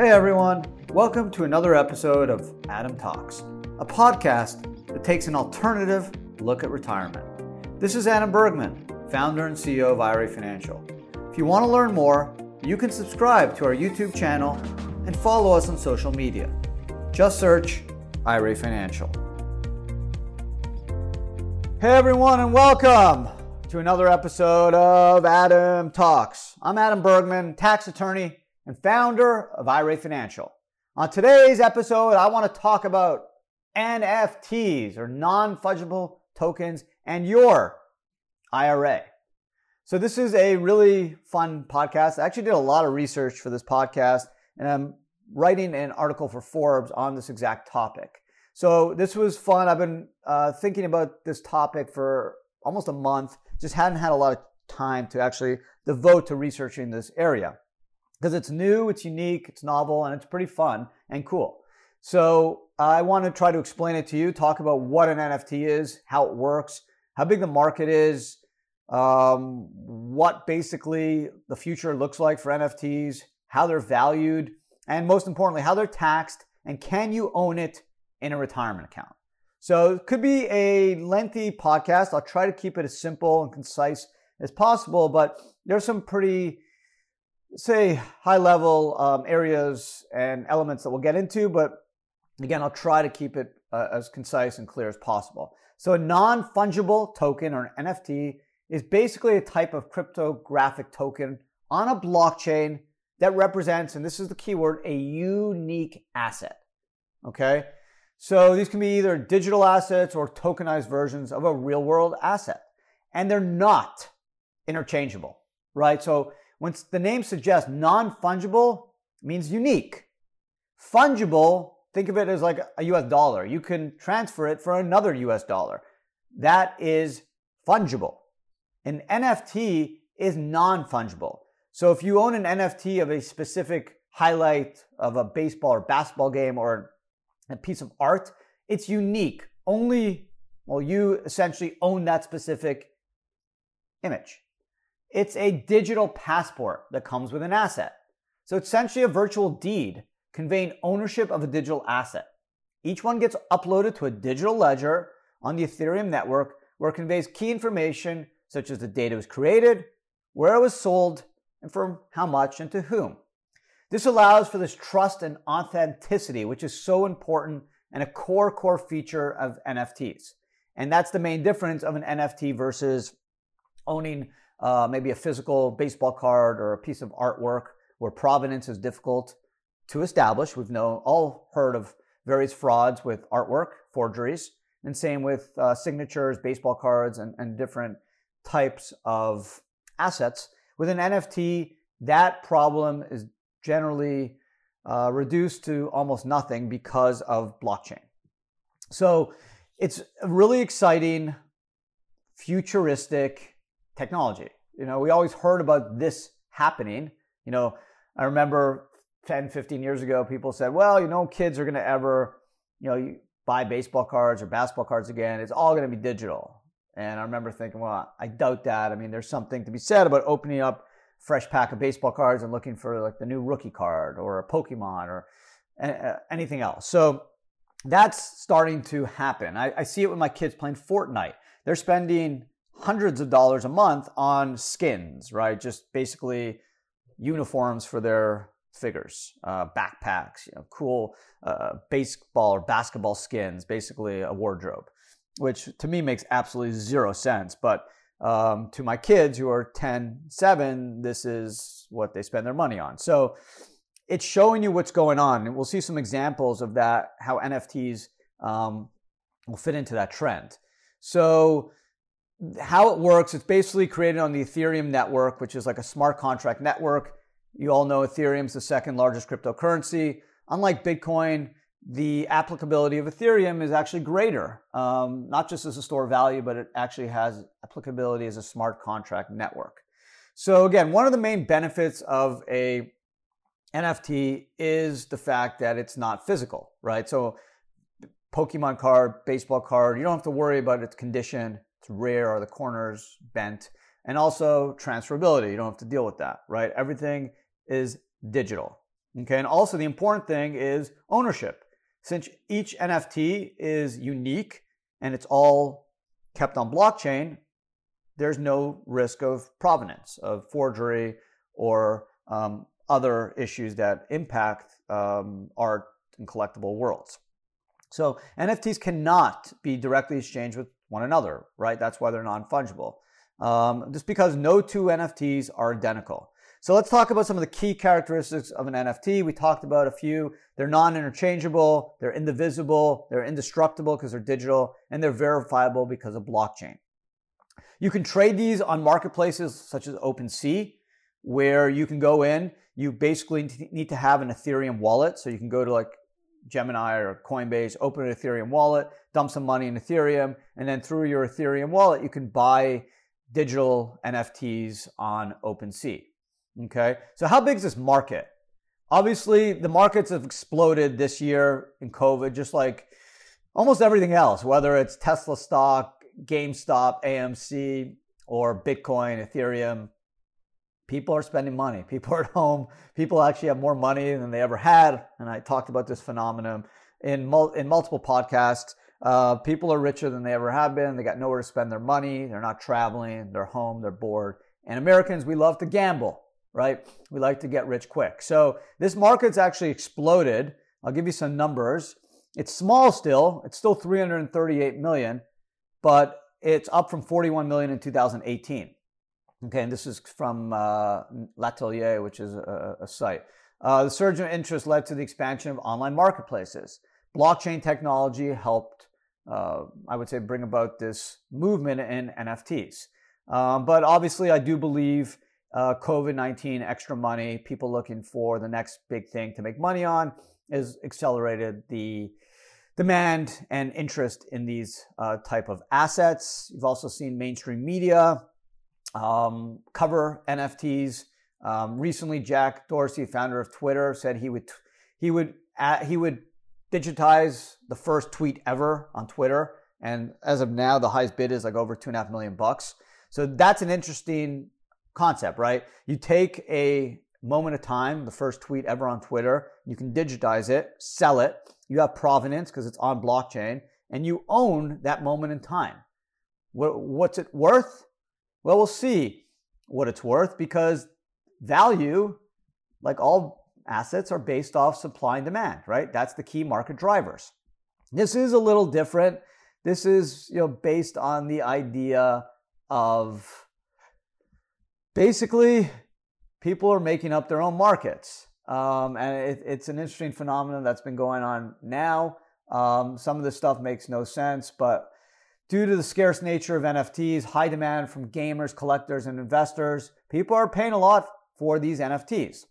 Hey everyone, welcome to another episode of Adam Talks, a podcast that takes an alternative look at retirement. This is Adam Bergman, founder and CEO of IRA Financial. If you want to learn more, you can subscribe to our YouTube channel and follow us on social media. Just search IRA Financial. Hey everyone, and welcome to another episode of Adam Talks. I'm Adam Bergman, tax attorney and founder of IRA Financial. On today's episode, I want to talk about NFTs or non fungible tokens and your IRA. So, this is a really fun podcast. I actually did a lot of research for this podcast, and I'm writing an article for Forbes on this exact topic. So, this was fun. I've been uh, thinking about this topic for almost a month, just hadn't had a lot of time to actually devote to researching this area because it's new, it's unique, it's novel, and it's pretty fun and cool. So I want to try to explain it to you, talk about what an NFT is, how it works, how big the market is, um, what basically the future looks like for NFTs, how they're valued, and most importantly, how they're taxed, and can you own it in a retirement account? So it could be a lengthy podcast. I'll try to keep it as simple and concise as possible, but there's some pretty say high level um, areas and elements that we'll get into, but again, I'll try to keep it uh, as concise and clear as possible. So, a non fungible token or an NFT is basically a type of cryptographic token on a blockchain that represents, and this is the keyword, a unique asset. Okay? So, these can be either digital assets or tokenized versions of a real world asset, and they're not interchangeable, right? So, when the name suggests non fungible, means unique. Fungible, think of it as like a US dollar. You can transfer it for another US dollar. That is fungible. An NFT is non fungible. So if you own an NFT of a specific highlight of a baseball or basketball game or a piece of art, it's unique. Only, well, you essentially own that specific image. It's a digital passport that comes with an asset. So it's essentially a virtual deed conveying ownership of a digital asset. Each one gets uploaded to a digital ledger on the Ethereum network where it conveys key information such as the data was created, where it was sold, and for how much and to whom. This allows for this trust and authenticity, which is so important and a core, core feature of NFTs. And that's the main difference of an NFT versus owning uh, maybe a physical baseball card or a piece of artwork where provenance is difficult to establish. We've known, all heard of various frauds with artwork, forgeries, and same with uh, signatures, baseball cards, and, and different types of assets. With an NFT, that problem is generally uh, reduced to almost nothing because of blockchain. So it's really exciting, futuristic technology. You know, we always heard about this happening. You know, I remember 10, 15 years ago, people said, well, you know, kids are going to ever, you know, buy baseball cards or basketball cards again. It's all going to be digital. And I remember thinking, well, I doubt that. I mean, there's something to be said about opening up fresh pack of baseball cards and looking for like the new rookie card or a Pokemon or anything else. So that's starting to happen. I, I see it with my kids playing Fortnite. They're spending hundreds of dollars a month on skins, right? Just basically uniforms for their figures, uh, backpacks, you know, cool uh, baseball or basketball skins, basically a wardrobe, which to me makes absolutely zero sense. But um, to my kids who are 10, 7, this is what they spend their money on. So it's showing you what's going on. And we'll see some examples of that, how NFTs um, will fit into that trend. So how it works, it's basically created on the Ethereum network, which is like a smart contract network. You all know Ethereum is the second largest cryptocurrency. Unlike Bitcoin, the applicability of Ethereum is actually greater, um, not just as a store of value, but it actually has applicability as a smart contract network. So again, one of the main benefits of a NFT is the fact that it's not physical, right? So Pokemon card, baseball card, you don't have to worry about its condition rare or the corners bent. And also transferability. You don't have to deal with that, right? Everything is digital. Okay, and also the important thing is ownership. Since each NFT is unique and it's all kept on blockchain, there's no risk of provenance, of forgery, or um, other issues that impact um, art and collectible worlds. So NFTs cannot be directly exchanged with one another, right? That's why they're non fungible. Um, just because no two NFTs are identical. So let's talk about some of the key characteristics of an NFT. We talked about a few. They're non-interchangeable, they're indivisible, they're indestructible because they're digital, and they're verifiable because of blockchain. You can trade these on marketplaces such as OpenSea, where you can go in. You basically need to have an Ethereum wallet. So you can go to like Gemini or Coinbase, open an Ethereum wallet, dump some money in Ethereum, and then through your Ethereum wallet, you can buy digital NFTs on OpenSea. Okay. So how big is this market? Obviously, the markets have exploded this year in COVID, just like almost everything else, whether it's Tesla stock, GameStop, AMC, or Bitcoin, Ethereum. People are spending money. People are at home. People actually have more money than they ever had. And I talked about this phenomenon in, mul- in multiple podcasts. Uh, people are richer than they ever have been. They got nowhere to spend their money. They're not traveling. They're home. They're bored. And Americans, we love to gamble right? We like to get rich quick. So this market's actually exploded. I'll give you some numbers. It's small still. It's still 338 million, but it's up from 41 million in 2018. Okay, and this is from uh, L'Atelier, which is a, a site. Uh, the surge of interest led to the expansion of online marketplaces. Blockchain technology helped, uh, I would say, bring about this movement in NFTs. Um, but obviously, I do believe uh, COVID 19 extra money, people looking for the next big thing to make money on, has accelerated the demand and interest in these uh, type of assets. You've also seen mainstream media um, cover NFTs. Um, recently, Jack Dorsey, founder of Twitter, said he would he would uh, he would digitize the first tweet ever on Twitter, and as of now, the highest bid is like over two and a half million bucks. So that's an interesting concept, right? You take a moment of time, the first tweet ever on Twitter, you can digitize it, sell it. You have provenance because it's on blockchain, and you own that moment in time. What's it worth? Well, we'll see what it's worth because value, like all assets, are based off supply and demand, right? That's the key market drivers. This is a little different. This is, you know, based on the idea of basically, people are making up their own markets. Um, and it, it's an interesting phenomenon that's been going on now. Um, some of this stuff makes no sense, but due to the scarce nature of NFTs, high demand from gamers, collectors, and investors, people are paying a lot for these NFTs.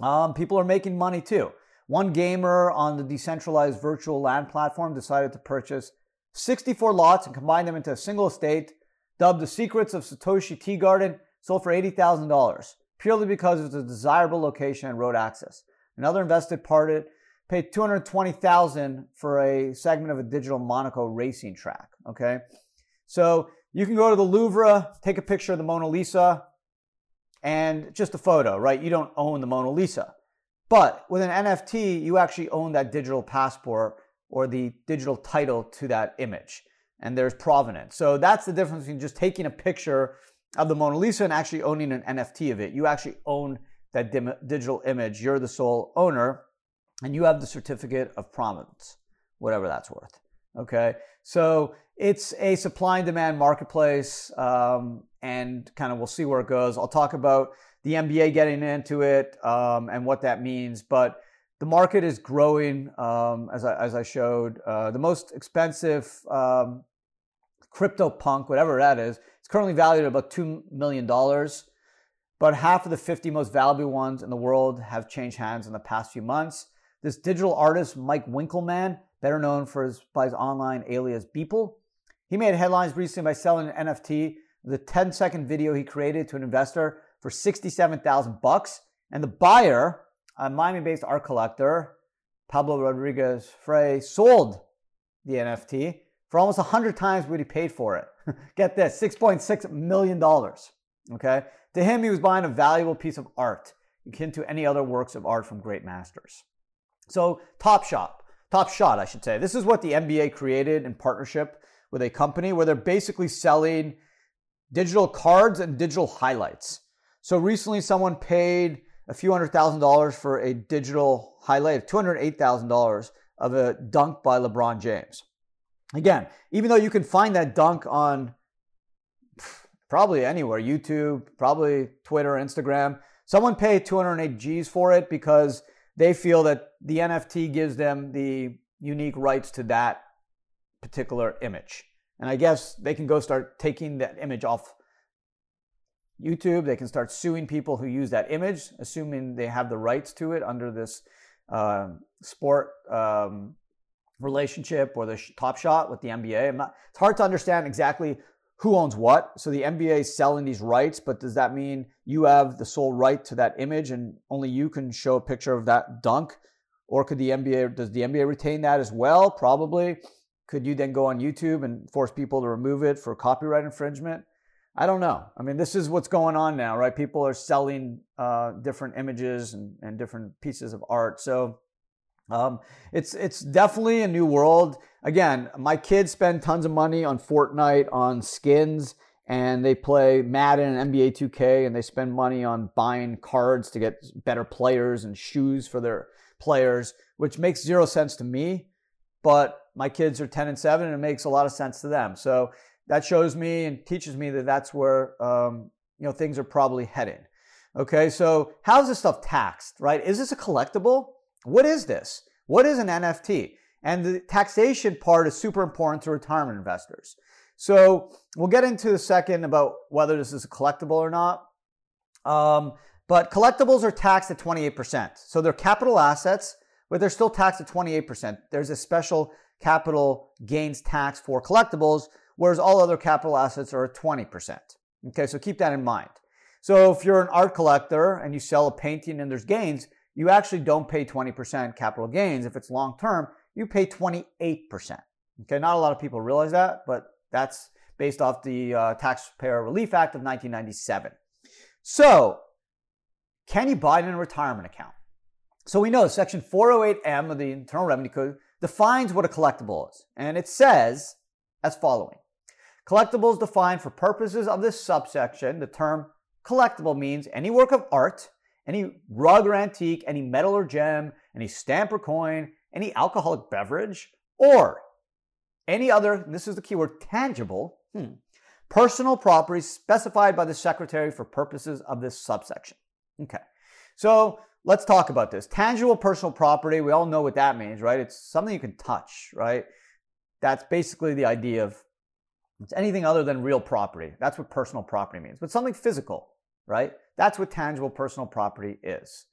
Um, people are making money too. One gamer on the decentralized virtual land platform decided to purchase 64 lots and combine them into a single estate, dubbed the Secrets of Satoshi Tea Garden, sold for $80,000 purely because it's a desirable location and road access. Another invested party paid 220,000 for a segment of a digital Monaco racing track, okay? So you can go to the Louvre, take a picture of the Mona Lisa and just a photo, right? You don't own the Mona Lisa. But with an NFT, you actually own that digital passport or the digital title to that image. And there's provenance. So that's the difference between just taking a picture of the Mona Lisa and actually owning an NFT of it. You actually own that digital image. You're the sole owner, and you have the certificate of provenance, whatever that's worth. Okay, so it's a supply and demand marketplace, um, and kind of we'll see where it goes. I'll talk about the NBA getting into it um, and what that means, but the market is growing um, as, I, as I showed. Uh, the most expensive um, crypto punk, whatever that is, it's currently valued at about $2 million. But half of the 50 most valuable ones in the world have changed hands in the past few months. This digital artist, Mike Winkelmann, better known for his, by his online alias Beeple, he made headlines recently by selling an NFT, the 10 second video he created to an investor for 67,000 bucks. And the buyer, a Miami based art collector, Pablo Rodriguez Frey, sold the NFT for almost 100 times what he paid for it. Get this $6.6 million. Okay. To him, he was buying a valuable piece of art. akin to any other works of art from great masters. So, Top Shop, Top Shot, I should say. This is what the NBA created in partnership with a company where they're basically selling digital cards and digital highlights. So recently, someone paid a few hundred thousand dollars for a digital highlight of $208,000 of a dunk by LeBron James. Again, even though you can find that dunk on probably anywhere, YouTube, probably Twitter, Instagram, someone paid 208 G's for it because they feel that the NFT gives them the unique rights to that particular image. And I guess they can go start taking that image off YouTube. They can start suing people who use that image, assuming they have the rights to it under this uh, sport um, relationship or the top shot with the NBA. Not, it's hard to understand exactly who owns what. So the NBA is selling these rights, but does that mean you have the sole right to that image and only you can show a picture of that dunk? Or could the NBA, does the NBA retain that as well? Probably. Could you then go on YouTube and force people to remove it for copyright infringement? I don't know. I mean, this is what's going on now, right? People are selling uh, different images and, and different pieces of art. So um, it's it's definitely a new world. Again, my kids spend tons of money on Fortnite, on skins, and they play Madden and NBA 2K, and they spend money on buying cards to get better players and shoes for their players, which makes zero sense to me. But my kids are 10 and 7, and it makes a lot of sense to them. So that shows me and teaches me that that's where um, you know things are probably headed. Okay, so how's this stuff taxed, right? Is this a collectible? What is this? What is an NFT? And the taxation part is super important to retirement investors. So we'll get into a second about whether this is a collectible or not. Um, but collectibles are taxed at 28%. So they're capital assets, but they're still taxed at 28%. There's a special capital gains tax for collectibles, whereas all other capital assets are at 20%. Okay, so keep that in mind. So if you're an art collector and you sell a painting and there's gains, you actually don't pay 20% capital gains. If it's long term, you pay 28%. Okay, not a lot of people realize that, but that's based off the uh, Taxpayer Relief Act of 1997. So, can you buy it in a retirement account? So we know Section 408M of the Internal Revenue Code defines what a collectible is, and it says as following. Collectibles defined for purposes of this subsection, the term collectible means any work of art, any rug or antique, any metal or gem, any stamp or coin, any alcoholic beverage, or any other, this is the keyword, tangible, hmm, personal property specified by the secretary for purposes of this subsection. Okay, so let's talk about this. Tangible personal property, we all know what that means, right? It's something you can touch, right? That's basically the idea of it's anything other than real property. That's what personal property means, but something physical, right? That's what tangible personal property is.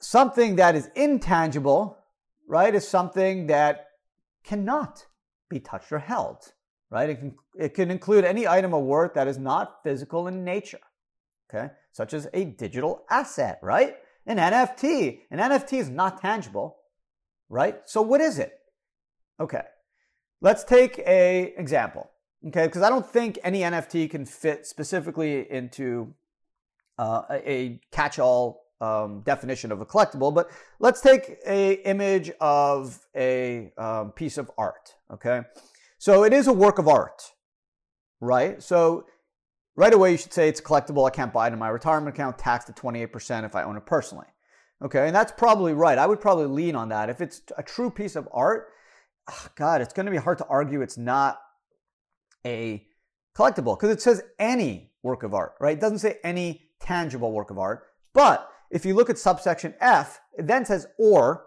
Something that is intangible, right, is something that cannot be touched or held, right? It can, it can include any item of worth that is not physical in nature, okay, such as a digital asset, right? An NFT. An NFT is not tangible, right? So what is it? Okay, let's take a example, okay, because I don't think any NFT can fit specifically into uh, a catch-all um, definition of a collectible, but let's take a image of a um, piece of art. Okay, so it is a work of art, right? So right away you should say it's collectible. I can't buy it in my retirement account. Taxed at 28% if I own it personally. Okay, and that's probably right. I would probably lean on that. If it's a true piece of art, oh God, it's going to be hard to argue it's not a collectible because it says any work of art, right? It doesn't say any tangible work of art. But if you look at subsection F, it then says or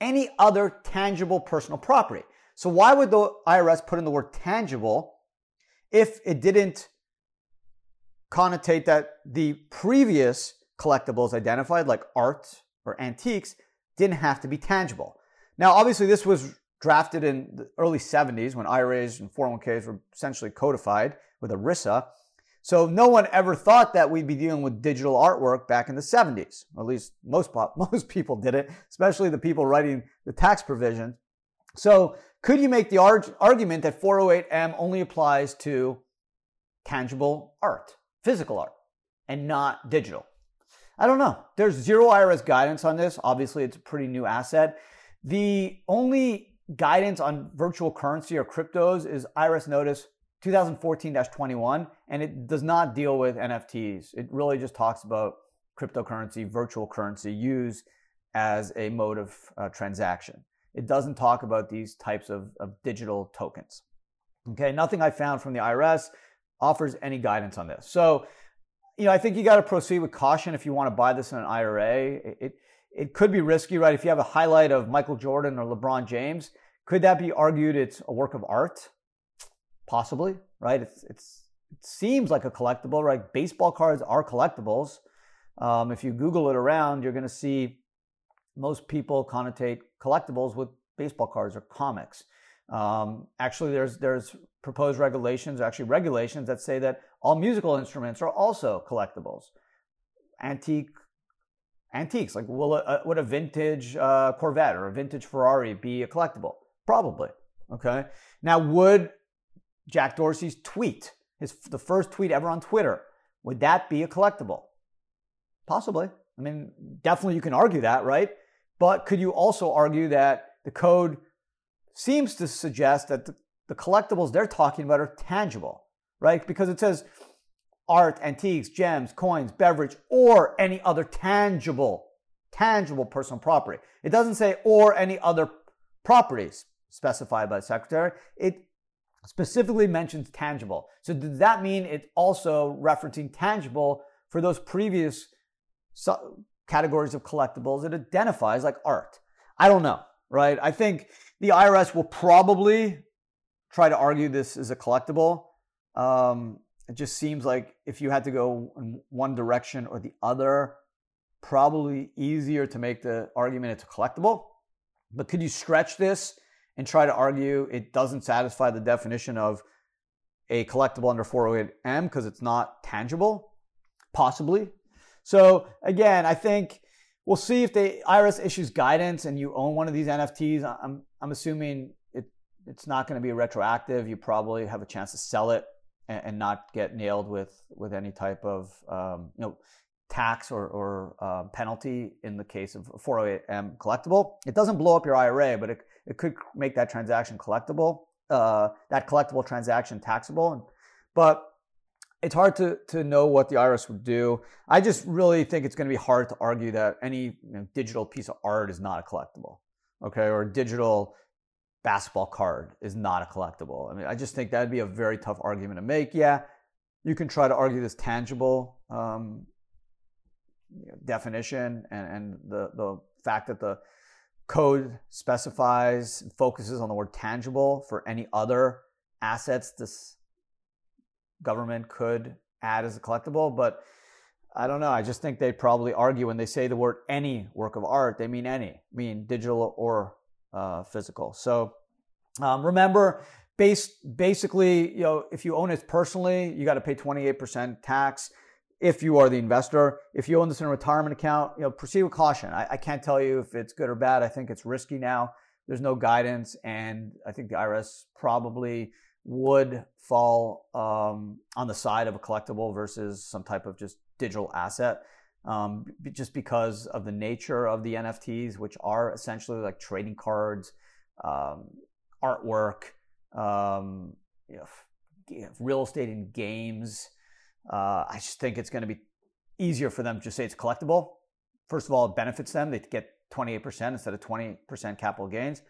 any other tangible personal property. So why would the IRS put in the word tangible if it didn't connotate that the previous collectibles identified, like art or antiques, didn't have to be tangible? Now, obviously, this was drafted in the early 70s when IRAs and 401ks were essentially codified with ERISA. So no one ever thought that we'd be dealing with digital artwork back in the 70s. At least most most people did it, especially the people writing the tax provision. So could you make the argument that 408M only applies to tangible art, physical art, and not digital? I don't know. There's zero IRS guidance on this. Obviously, it's a pretty new asset. The only guidance on virtual currency or cryptos is IRS Notice 2014-21, and it does not deal with NFTs. It really just talks about cryptocurrency, virtual currency used as a mode of uh, transaction. It doesn't talk about these types of, of digital tokens. Okay, nothing I found from the IRS offers any guidance on this. So, you know, I think you got to proceed with caution if you want to buy this in an IRA. It, it could be risky, right? If you have a highlight of Michael Jordan or LeBron James, could that be argued it's a work of art? Possibly, right? It's, it's, it seems like a collectible, right? Baseball cards are collectibles. Um, if you Google it around, you're going to see most people connotate collectibles with baseball cards or comics. Um, actually, there's there's proposed regulations, actually regulations that say that all musical instruments are also collectibles. Antique antiques, like will a, would a vintage uh, Corvette or a vintage Ferrari be a collectible? Probably. Okay. Now, would Jack Dorsey's tweet, his the first tweet ever on Twitter, would that be a collectible? Possibly. I mean, definitely you can argue that, right? But could you also argue that the code seems to suggest that the, the collectibles they're talking about are tangible, right? Because it says art, antiques, gems, coins, beverage, or any other tangible, tangible personal property. It doesn't say or any other properties specified by the secretary. It specifically mentions tangible. So does that mean it's also referencing tangible for those previous categories of collectibles it identifies like art? I don't know, right? I think the IRS will probably try to argue this is a collectible. Um, it just seems like if you had to go in one direction or the other, probably easier to make the argument it's a collectible. But could you stretch this and try to argue it doesn't satisfy the definition of a collectible under 408M because it's not tangible? Possibly. So again, I think we'll see if the IRS issues guidance and you own one of these NFTs. I'm I'm assuming it it's not going to be retroactive. You probably have a chance to sell it and, and not get nailed with with any type of um, you know tax or, or uh, penalty in the case of 408M collectible. It doesn't blow up your IRA, but it, it could make that transaction collectible, uh, that collectible transaction taxable. But it's hard to, to know what the IRS would do. I just really think it's going to be hard to argue that any you know, digital piece of art is not a collectible, okay, or digital basketball card is not a collectible. I mean, I just think that'd be a very tough argument to make. Yeah, you can try to argue this tangible um, definition and, and the, the fact that the code specifies focuses on the word tangible for any other assets this government could add as a collectible, but I don't know. I just think they probably argue when they say the word any work of art, they mean any, mean digital or uh, physical. So um, remember, base, basically, you know, if you own it personally, you got to pay 28% tax if you are the investor. If you own this in a retirement account, you know, proceed with caution. I, I can't tell you if it's good or bad. I think it's risky now. There's no guidance, and I think the IRS probably would fall um, on the side of a collectible versus some type of just digital asset. Um, just because of the nature of the NFTs, which are essentially like trading cards, um, artwork, um, you know, real estate and games. Uh, I just think it's going to be easier for them to just say it's collectible. First of all, it benefits them. They get 28% instead of 20% capital gains.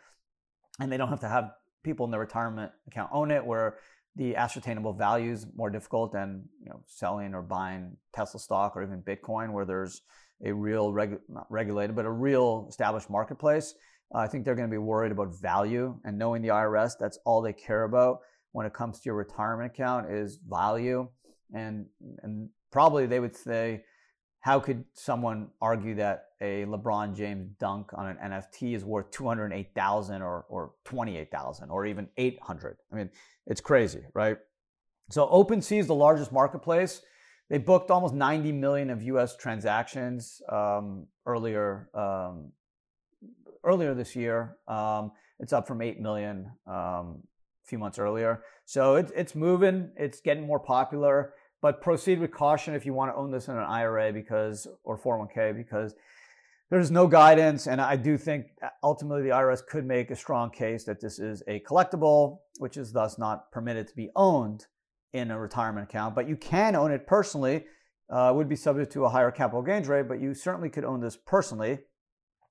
And they don't have to have people in their retirement account own it, where the ascertainable value is more difficult than you know selling or buying Tesla stock or even Bitcoin, where there's a real regu- not regulated but a real established marketplace. Uh, I think they're going to be worried about value and knowing the IRS. That's all they care about when it comes to your retirement account is value, and and probably they would say how could someone argue that a LeBron James dunk on an NFT is worth 208,000 or, or 28,000 or even 800? I mean, it's crazy, right? So OpenSea is the largest marketplace. They booked almost 90 million of US transactions um, earlier um, earlier this year. Um, it's up from 8 million um, few months earlier. So it, it's moving. It's getting more popular. but proceed with caution if you want to own this in an IRA because or 401k because there's no guidance, and I do think ultimately the IRS could make a strong case that this is a collectible, which is thus not permitted to be owned in a retirement account. But you can own it personally. Uh, would be subject to a higher capital gains rate, but you certainly could own this personally.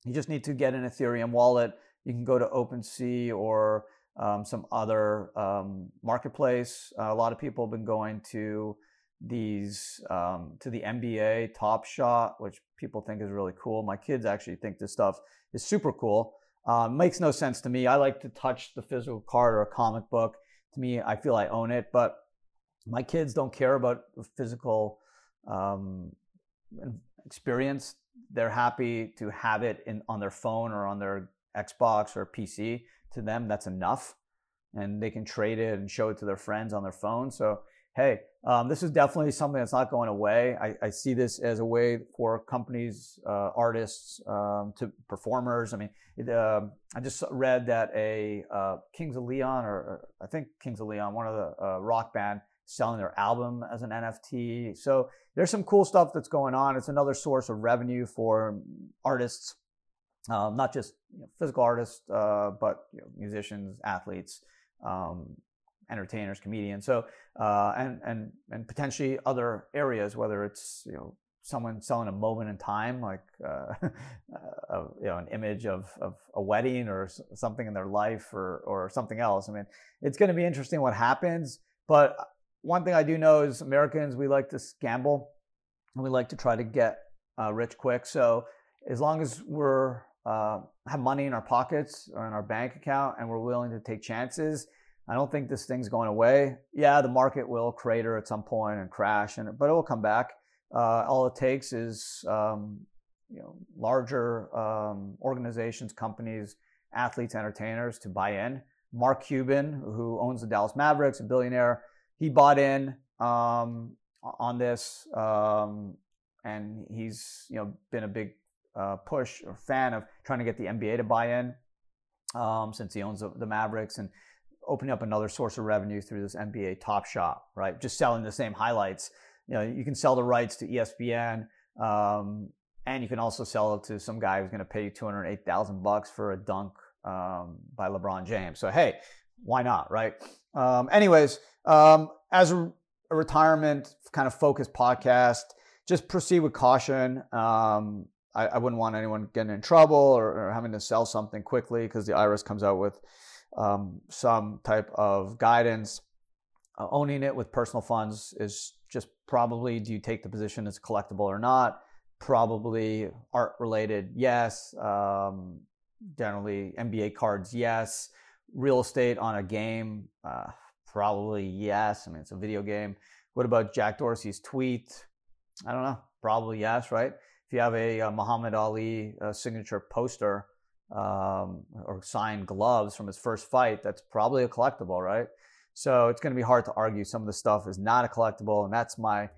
You just need to get an Ethereum wallet. You can go to OpenSea or um, some other um, marketplace. Uh, a lot of people have been going to these um, to the NBA Top Shot, which people think is really cool. My kids actually think this stuff is super cool. Uh, makes no sense to me. I like to touch the physical card or a comic book. To me, I feel I own it, but my kids don't care about the physical um, experience. They're happy to have it in on their phone or on their Xbox or PC. To them, that's enough, and they can trade it and show it to their friends on their phone. So hey, um, this is definitely something that's not going away. I, I see this as a way for companies, uh, artists, um, to performers. I mean, it, uh, I just read that a uh, Kings of Leon, or, or, I think Kings of Leon, one of the uh, rock band, selling their album as an NFT. So there's some cool stuff that's going on. It's another source of revenue for artists, um, not just you know, physical artists, uh, but you know, musicians, athletes. Um, entertainers, comedians. So uh, and and and potentially other areas, whether it's you know someone selling a moment in time, like uh, a, you know an image of of a wedding or something in their life or or something else. I mean, it's going to be interesting what happens. But one thing I do know is Americans we like to gamble and we like to try to get uh, rich quick. So as long as we're uh, have money in our pockets or in our bank account and we're willing to take chances I don't think this thing's going away. Yeah, the market will crater at some point and crash, and but it will come back. Uh, all it takes is um, you know larger um, organizations, companies, athletes, entertainers to buy in. Mark Cuban, who owns the Dallas Mavericks, a billionaire, he bought in um, on this, um, and he's you know been a big uh, push or fan of trying to get the NBA to buy in um, since he owns the, Mavericks and opening up another source of revenue through this NBA Top Shop, right? Just selling the same highlights. You know, you can sell the rights to ESPN, um, and you can also sell it to some guy who's going to pay you two hundred eight thousand bucks for a dunk um, by LeBron James. So hey, why not, right? Um, anyways, um, as a, a, retirement kind of focused podcast, just proceed with caution. I, I, wouldn't want anyone getting in trouble or, or having to sell something quickly because the IRS comes out with um, some type of guidance. Uh, owning it with personal funds is just probably do you take the position as collectible or not? Probably art related, yes. Um, generally, NBA cards, yes. Real estate on a game, uh, probably yes. I mean, it's a video game. What about Jack Dorsey's tweet? I don't know. Probably yes, right? If you have a, a Muhammad Ali uh, signature poster, um, or signed gloves from his first fight, that's probably a collectible, right? So it's going to be hard to argue some of the stuff is not a collectible, and that's my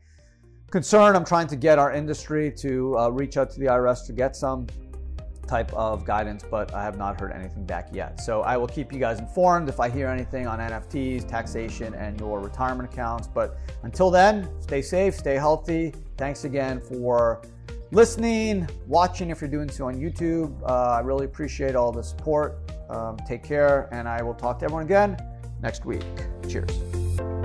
concern. I'm trying to get our industry to uh, reach out to the IRS to get some type of guidance, but I have not heard anything back yet. So I will keep you guys informed if I hear anything on NFTs, taxation, and your retirement accounts. But until then, stay safe, stay healthy. Thanks again for listening, watching if you're doing so on YouTube. Uh, I really appreciate all the support. Um, take care, and I will talk to everyone again next week. Cheers.